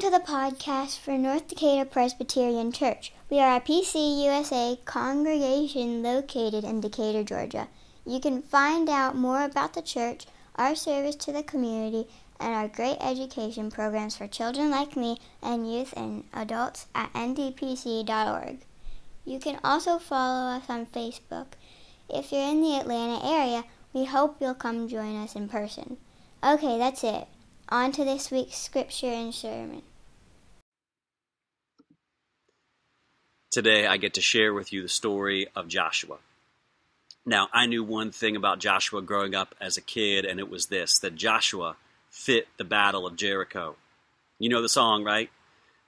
to the podcast for North Decatur Presbyterian Church. We are a PCUSA congregation located in Decatur, Georgia. You can find out more about the church, our service to the community, and our great education programs for children like me and youth and adults at ndpc.org. You can also follow us on Facebook. If you're in the Atlanta area, we hope you'll come join us in person. Okay, that's it. On to this week's scripture and sermon. Today, I get to share with you the story of Joshua. Now, I knew one thing about Joshua growing up as a kid, and it was this that Joshua fit the battle of Jericho. You know the song, right?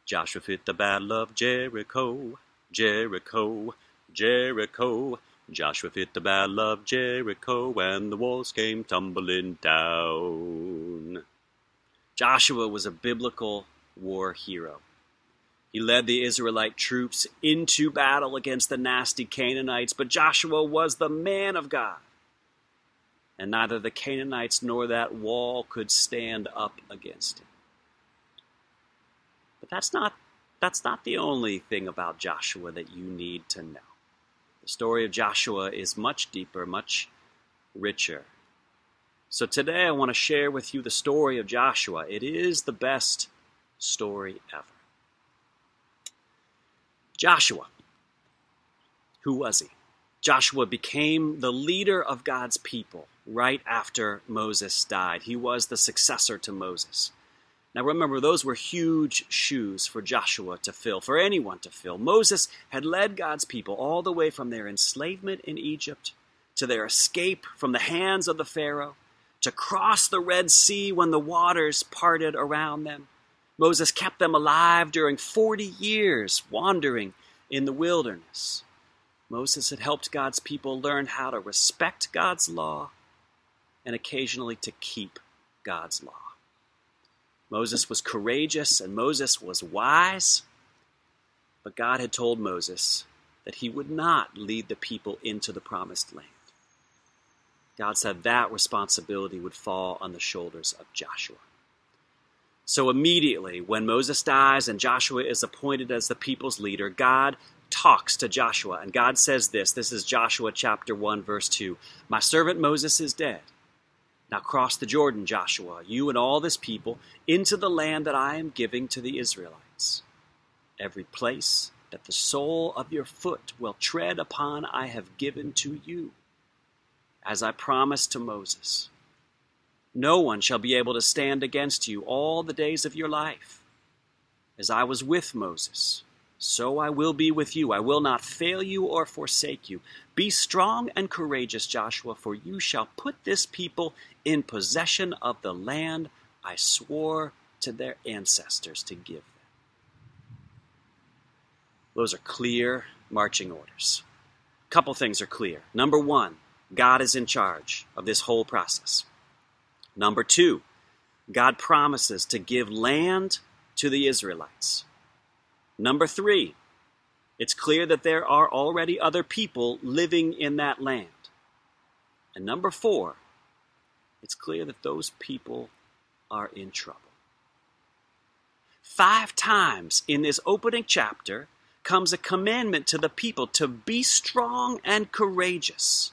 Joshua fit the battle of Jericho, Jericho, Jericho. Joshua fit the battle of Jericho, and the walls came tumbling down. Joshua was a biblical war hero. He led the Israelite troops into battle against the nasty Canaanites, but Joshua was the man of God. And neither the Canaanites nor that wall could stand up against him. But that's not, that's not the only thing about Joshua that you need to know. The story of Joshua is much deeper, much richer. So today I want to share with you the story of Joshua. It is the best story ever. Joshua. Who was he? Joshua became the leader of God's people right after Moses died. He was the successor to Moses. Now remember, those were huge shoes for Joshua to fill, for anyone to fill. Moses had led God's people all the way from their enslavement in Egypt to their escape from the hands of the Pharaoh to cross the Red Sea when the waters parted around them. Moses kept them alive during 40 years wandering in the wilderness. Moses had helped God's people learn how to respect God's law and occasionally to keep God's law. Moses was courageous and Moses was wise, but God had told Moses that he would not lead the people into the promised land. God said that responsibility would fall on the shoulders of Joshua. So immediately, when Moses dies and Joshua is appointed as the people's leader, God talks to Joshua. And God says this this is Joshua chapter 1, verse 2 My servant Moses is dead. Now cross the Jordan, Joshua, you and all this people, into the land that I am giving to the Israelites. Every place that the sole of your foot will tread upon, I have given to you as I promised to Moses. No one shall be able to stand against you all the days of your life. As I was with Moses, so I will be with you. I will not fail you or forsake you. Be strong and courageous, Joshua, for you shall put this people in possession of the land I swore to their ancestors to give them. Those are clear marching orders. A couple things are clear. Number one, God is in charge of this whole process. Number two, God promises to give land to the Israelites. Number three, it's clear that there are already other people living in that land. And number four, it's clear that those people are in trouble. Five times in this opening chapter comes a commandment to the people to be strong and courageous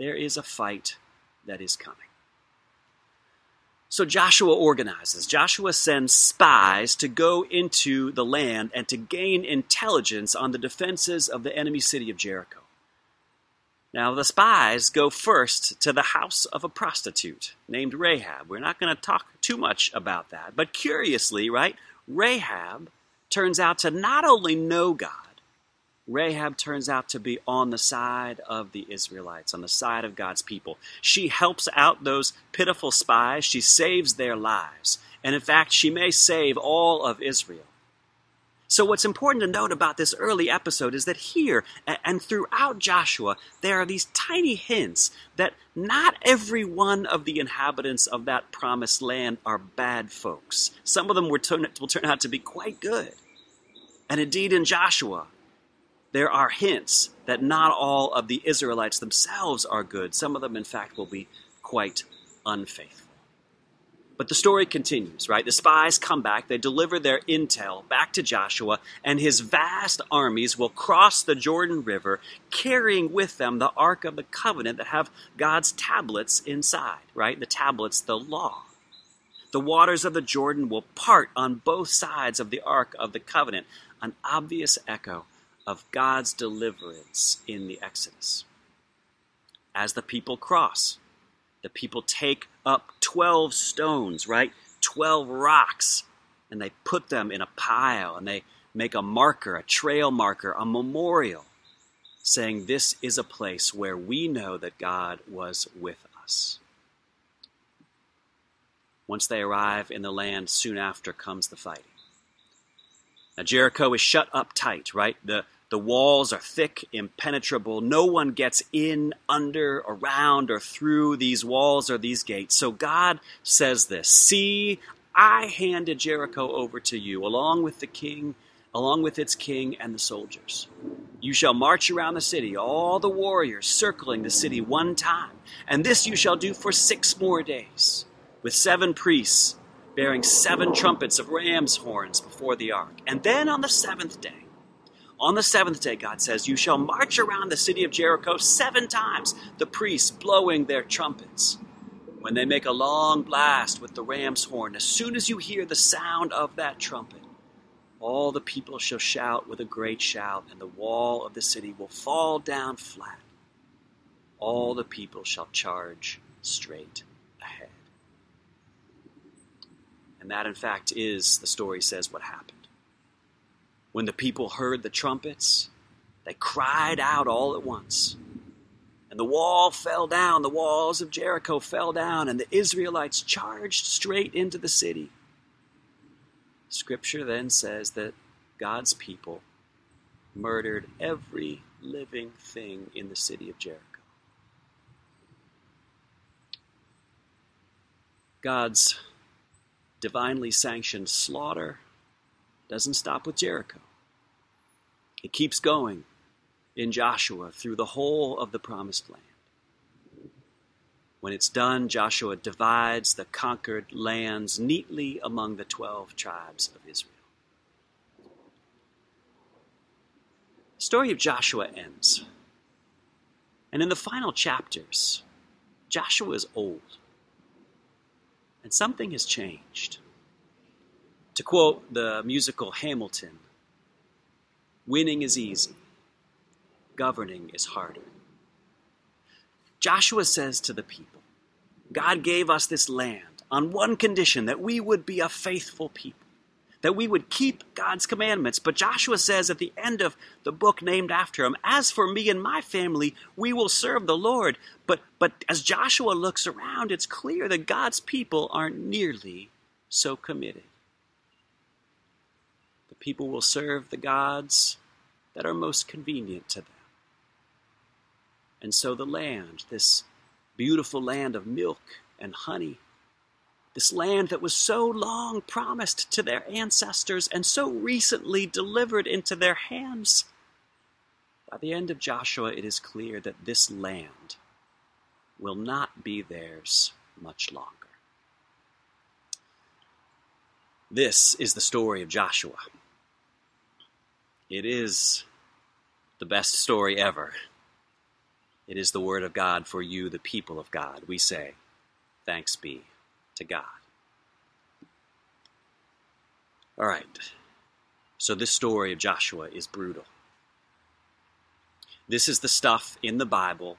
there is a fight that is coming. So Joshua organizes. Joshua sends spies to go into the land and to gain intelligence on the defenses of the enemy city of Jericho. Now, the spies go first to the house of a prostitute named Rahab. We're not going to talk too much about that. But curiously, right, Rahab turns out to not only know God, Rahab turns out to be on the side of the Israelites, on the side of God's people. She helps out those pitiful spies. She saves their lives. And in fact, she may save all of Israel. So, what's important to note about this early episode is that here and throughout Joshua, there are these tiny hints that not every one of the inhabitants of that promised land are bad folks. Some of them will turn, out to be quite good. And indeed, in Joshua, there are hints that not all of the Israelites themselves are good. Some of them, in fact, will be quite unfaithful. But the story continues, right? The spies come back, they deliver their intel back to Joshua, and his vast armies will cross the Jordan River, carrying with them the Ark of the Covenant that have God's tablets inside, right? The tablets, the law. The waters of the Jordan will part on both sides of the Ark of the Covenant, an obvious echo of God's deliverance in the Exodus. As the people cross, the people take up 12 stones, right? 12 rocks, and they put them in a pile and they make a marker, a trail marker, a memorial, saying, This is a place where we know that God was with us. Once they arrive in the land, soon after comes the fighting. Now, Jericho is shut up tight, right? The, the walls are thick, impenetrable. No one gets in, under, around, or through these walls or these gates. So God says this See, I handed Jericho over to you, along with the king, along with its king and the soldiers. You shall march around the city, all the warriors circling the city one time. And this you shall do for six more days, with seven priests bearing seven trumpets of ram's horns before the ark. And then on the seventh day, on the seventh day, God says, You shall march around the city of Jericho seven times, the priests blowing their trumpets. When they make a long blast with the ram's horn, as soon as you hear the sound of that trumpet, all the people shall shout with a great shout, and the wall of the city will fall down flat. All the people shall charge straight And that, in fact, is, the story says, what happened. When the people heard the trumpets, they cried out all at once. And the wall fell down, the walls of Jericho fell down, and the Israelites charged straight into the city. Scripture then says that God's people murdered every living thing in the city of Jericho. God's divinely sanctioned slaughter doesn't stop with Jericho. It keeps going in Joshua through the whole of the promised land. When it's done, Joshua divides the conquered lands neatly among the 12 tribes of Israel. The story of Joshua ends. And in the final chapters, Joshua is old. And something has changed. To quote the musical Hamilton, winning is easy, governing is harder. Joshua says to the people, God gave us this land on one condition that we would be a faithful people, that we would keep God's commandments. But Joshua says at the end of the book named after him, As for me and my family, we will serve the Lord. But, but as Joshua looks around, it's clear that God's people aren't nearly so committed The people will serve the gods that are most convenient to them. And so the land, this beautiful land of milk and honey, this land that was so long promised to their ancestors and so recently delivered into their hands, by the end of Joshua, it is clear that this land will not be theirs much longer. This is the story of Joshua. It is the best story ever. It is the Word of God for you, the people of God. We say, Thanks be to God. All right. So, this story of Joshua is brutal. This is the stuff in the Bible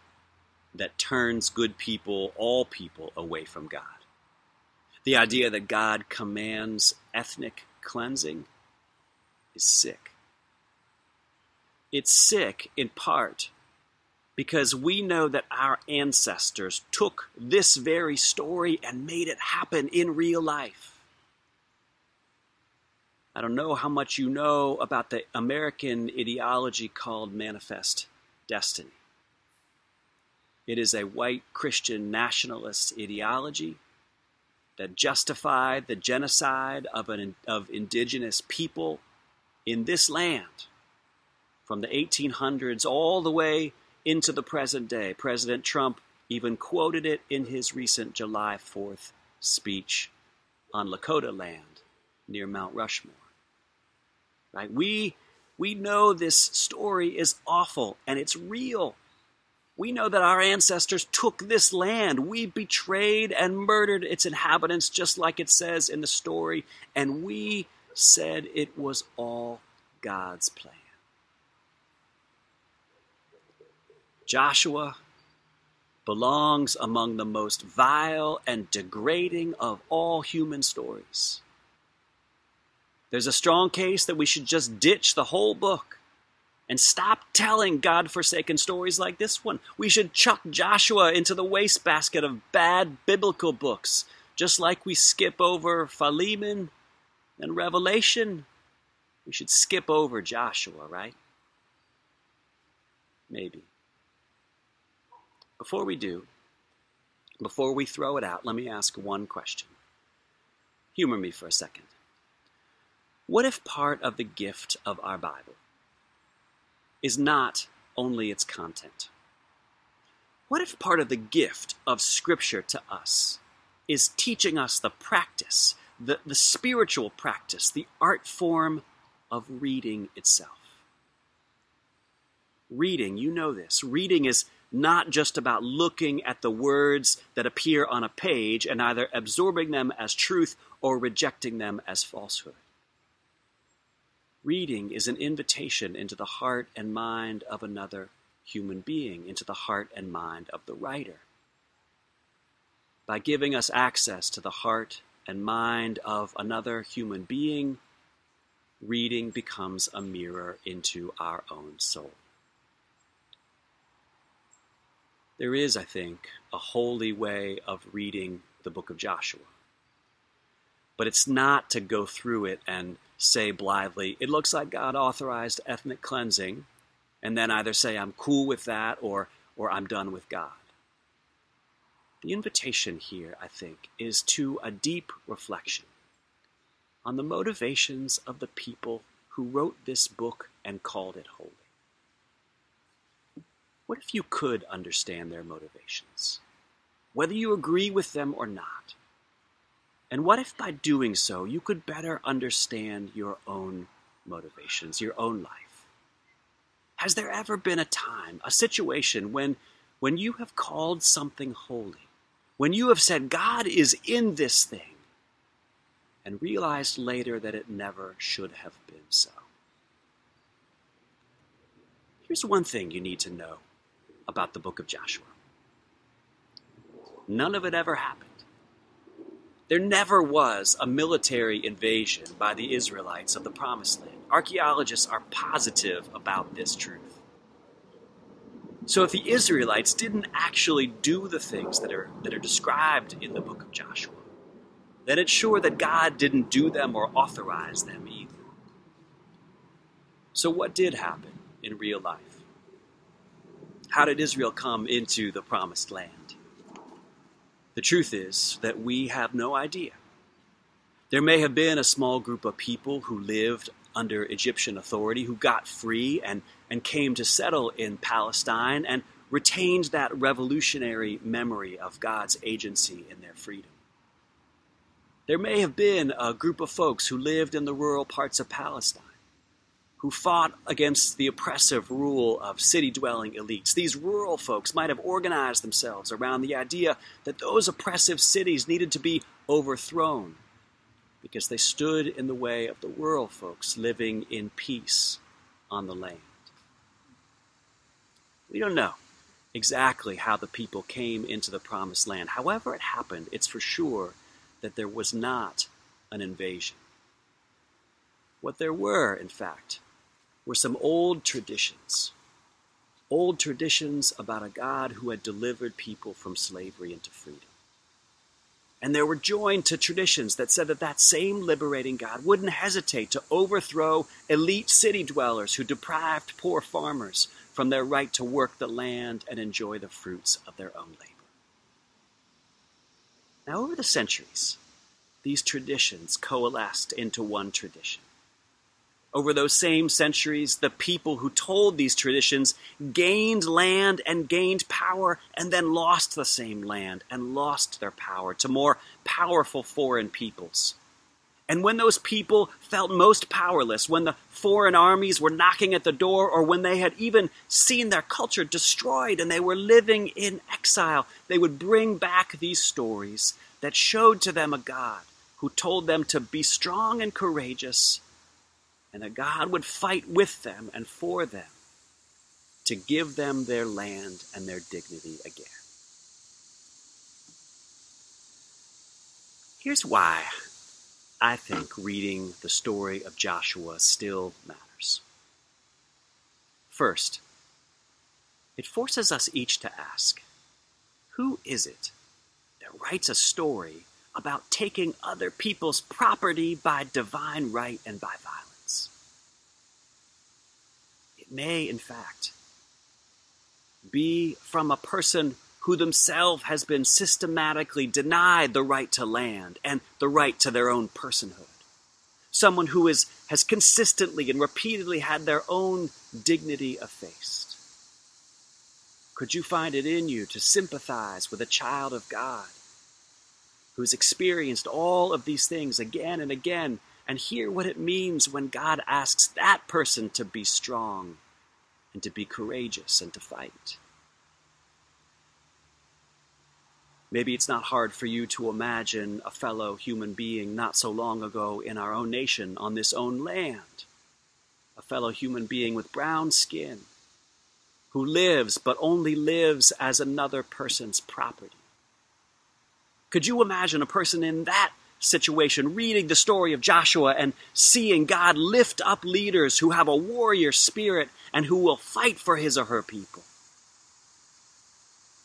that turns good people, all people, away from God. The idea that God commands ethnic cleansing is sick. It's sick in part because we know that our ancestors took this very story and made it happen in real life. I don't know how much you know about the American ideology called Manifest Destiny. It is a white Christian nationalist ideology that justified the genocide of, an, of indigenous people in this land from the 1800s all the way into the present day. President Trump even quoted it in his recent July 4th speech on Lakota land near Mount Rushmore. Right? We we know this story is awful and it's real. We know that our ancestors took this land. We betrayed and murdered its inhabitants, just like it says in the story, and we said it was all God's plan. Joshua belongs among the most vile and degrading of all human stories. There's a strong case that we should just ditch the whole book and stop telling God forsaken stories like this one. We should chuck Joshua into the wastebasket of bad biblical books, just like we skip over Philemon and Revelation. We should skip over Joshua, right? Maybe. Before we do, before we throw it out, let me ask one question. Humor me for a second. What if part of the gift of our Bible is not only its content? What if part of the gift of Scripture to us is teaching us the practice, the, the spiritual practice, the art form of reading itself? Reading, you know this. Reading is not just about looking at the words that appear on a page and either absorbing them as truth or rejecting them as falsehood. Reading is an invitation into the heart and mind of another human being, into the heart and mind of the writer. By giving us access to the heart and mind of another human being, reading becomes a mirror into our own soul. There is, I think, a holy way of reading the book of Joshua. But it's not to go through it and say blithely, it looks like God authorized ethnic cleansing, and then either say, I'm cool with that or, or I'm done with God. The invitation here, I think, is to a deep reflection on the motivations of the people who wrote this book and called it holy. What if you could understand their motivations, whether you agree with them or not? And what if by doing so you could better understand your own motivations, your own life? Has there ever been a time, a situation when, when you have called something holy, when you have said, God is in this thing, and realized later that it never should have been so? Here's one thing you need to know about the book of Joshua. None of it ever happened. There never was a military invasion by the Israelites of the Promised Land. Archaeologists are positive about this truth. So if the Israelites didn't actually do the things that are, that are described in the book of Joshua, then it's sure that God didn't do them or authorize them either. So what did happen in real life? How did Israel come into the promised land? The truth is that we have no idea. There may have been a small group of people who lived under Egyptian authority who got free and, and came to settle in Palestine and retained that revolutionary memory of God's agency in their freedom. There may have been a group of folks who lived in the rural parts of Palestine who fought against the oppressive rule of city dwelling elites. These rural folks might have organized themselves around the idea that those oppressive cities needed to be overthrown because they stood in the way of the rural folks living in peace on the land. We don't know exactly how the people came into the promised land. However, it happened, it's for sure that there was not an invasion. What there were, in fact, were some old traditions. Old traditions about a God who had delivered people from slavery into freedom. And there were joined to traditions that said that that same liberating God wouldn't hesitate to overthrow elite city dwellers who deprived poor farmers from their right to work the land and enjoy the fruits of their own labor. Now, over the centuries, these traditions coalesced into one tradition Over those same centuries, the people who told these traditions gained land and gained power and then lost the same land and lost their power to more powerful foreign peoples. And when those people felt most powerless, when the foreign armies were knocking at the door, or when they had even seen their culture destroyed and they were living in exile, they would bring back these stories that showed to them a God who told them to be strong and courageous and that God would fight with them and for them to give them their land and their dignity again. Here's why I think reading the story of Joshua still matters. First, it forces us each to ask who is it that writes a story about taking other people's property by divine right and by violence? May, in fact, be from a person who themselves has been systematically denied the right to land and the right to their own personhood. Someone who is, has consistently and repeatedly had their own dignity effaced. Could you find it in you to sympathize with a child of God who's experienced all of these things again and again and hear what it means when God asks that person to be strong and to be courageous and to fight. Maybe it's not hard for you to imagine a fellow human being not so long ago in our own nation, on this own land, a fellow human being with brown skin, who lives but only lives as another person's property. Could you imagine a person in that situation, reading the story of Joshua and seeing God lift up leaders who have a warrior spirit and who will fight for his or her people.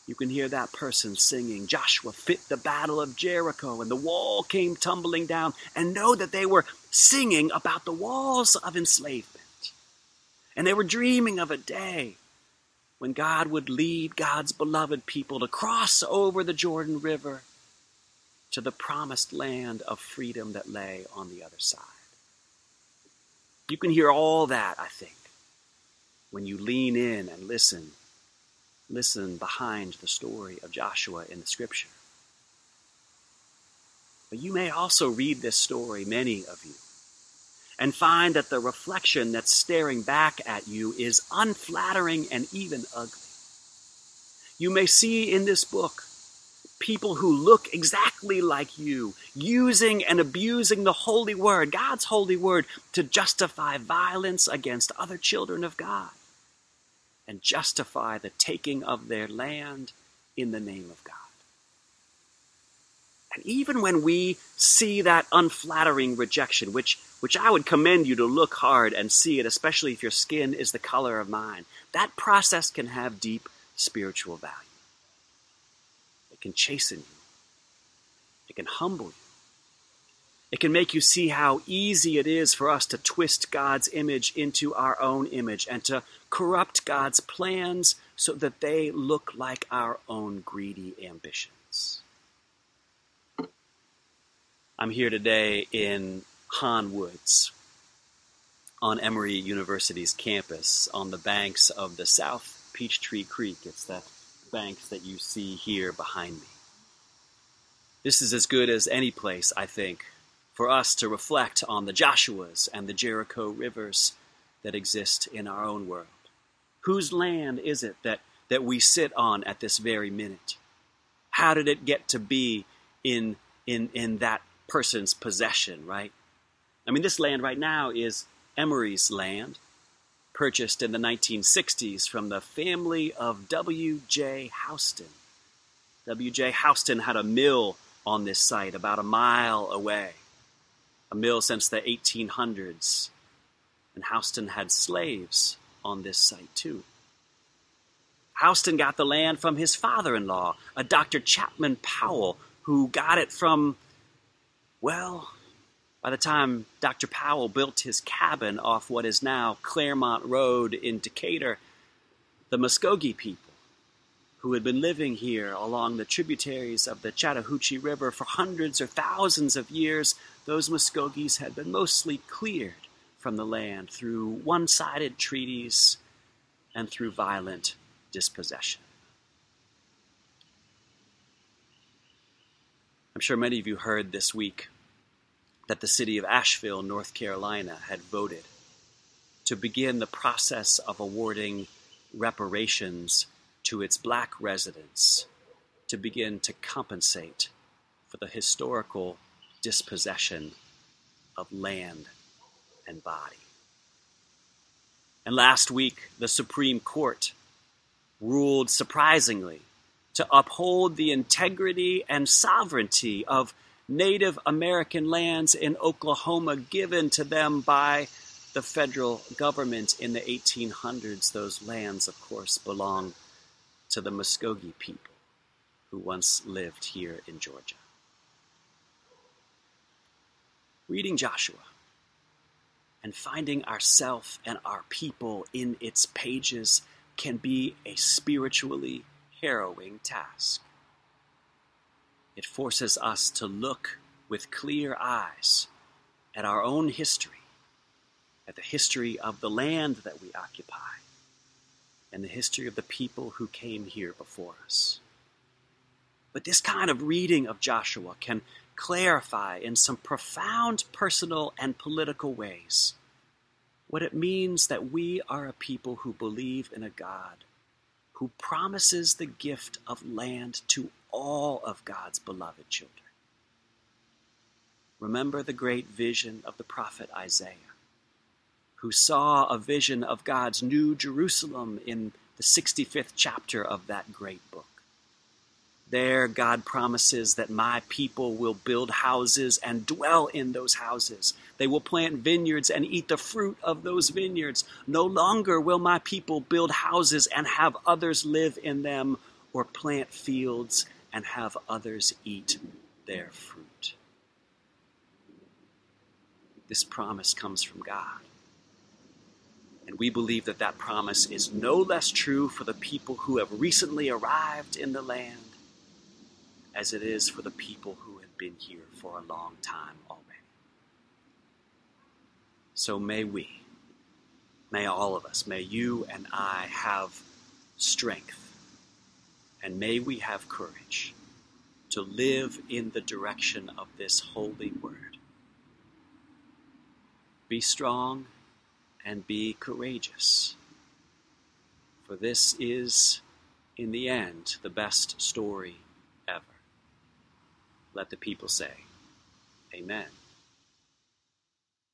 You can hear that person singing, Joshua fit the battle of Jericho, and the wall came tumbling down, and know that they were singing about the walls of enslavement. And they were dreaming of a day when God would lead God's beloved people to cross over the Jordan River to the promised land of freedom that lay on the other side. You can hear all that, I think, when you lean in and listen. Listen behind the story of Joshua in the scripture. But you may also read this story, many of you, and find that the reflection that's staring back at you is unflattering and even ugly. You may see in this book people who look exactly like you, using and abusing the holy word, God's holy word, to justify violence against other children of God and justify the taking of their land in the name of God. And even when we see that unflattering rejection, which, which I would commend you to look hard and see it, especially if your skin is the color of mine, that process can have deep spiritual value. Can chasten you. It can humble you. It can make you see how easy it is for us to twist God's image into our own image and to corrupt God's plans so that they look like our own greedy ambitions. I'm here today in Hahn Woods on Emory University's campus on the banks of the South Peachtree Creek. It's that banks that you see here behind me. This is as good as any place, I think, for us to reflect on the Joshuas and the Jericho rivers that exist in our own world. Whose land is it that, that we sit on at this very minute? How did it get to be in, in, in that person's possession, right? I mean, this land right now is Emory's land purchased in the 1960s from the family of W.J. Houston. W.J. Houston had a mill on this site about a mile away, a mill since the 1800s. And Houston had slaves on this site too. Houston got the land from his father in law, a Dr. Chapman Powell, who got it from, well, by the time Dr. Powell built his cabin off what is now Clairmont Road in Decatur, the Muskogee people, who had been living here along the tributaries of the Chattahoochee River for hundreds or thousands of years, those Muskogees had been mostly cleared from the land through one sided treaties and through violent dispossession. I'm sure many of you heard this week that the city of Asheville, North Carolina, had voted to begin the process of awarding reparations to its black residents to begin to compensate for the historical dispossession of land and body. And last week, the Supreme Court ruled surprisingly to uphold the integrity and sovereignty of Native American lands in Oklahoma given to them by the federal government in the 1800s. Those lands, of course, belong to the Muskogee people who once lived here in Georgia. Reading Joshua and finding ourself and our people in its pages can be a spiritually harrowing task. It forces us to look with clear eyes at our own history, at the history of the land that we occupy, and the history of the people who came here before us. But this kind of reading of Joshua can clarify in some profound personal and political ways what it means that we are a people who believe in a God who promises the gift of land to all of God's beloved children. Remember the great vision of the prophet Isaiah, who saw a vision of God's new Jerusalem in the 65th chapter of that great book. There, God promises that my people will build houses and dwell in those houses. They will plant vineyards and eat the fruit of those vineyards. No longer will my people build houses and have others live in them, or plant fields and have others eat their fruit. This promise comes from God. And we believe that that promise is no less true for the people who have recently arrived in the land as it is for the people who have been here for a long time already. So may we, may all of us, may you and I have strength, and may we have courage to live in the direction of this holy word. Be strong and be courageous, for this is, in the end, the best story ever. Let the people say, Amen.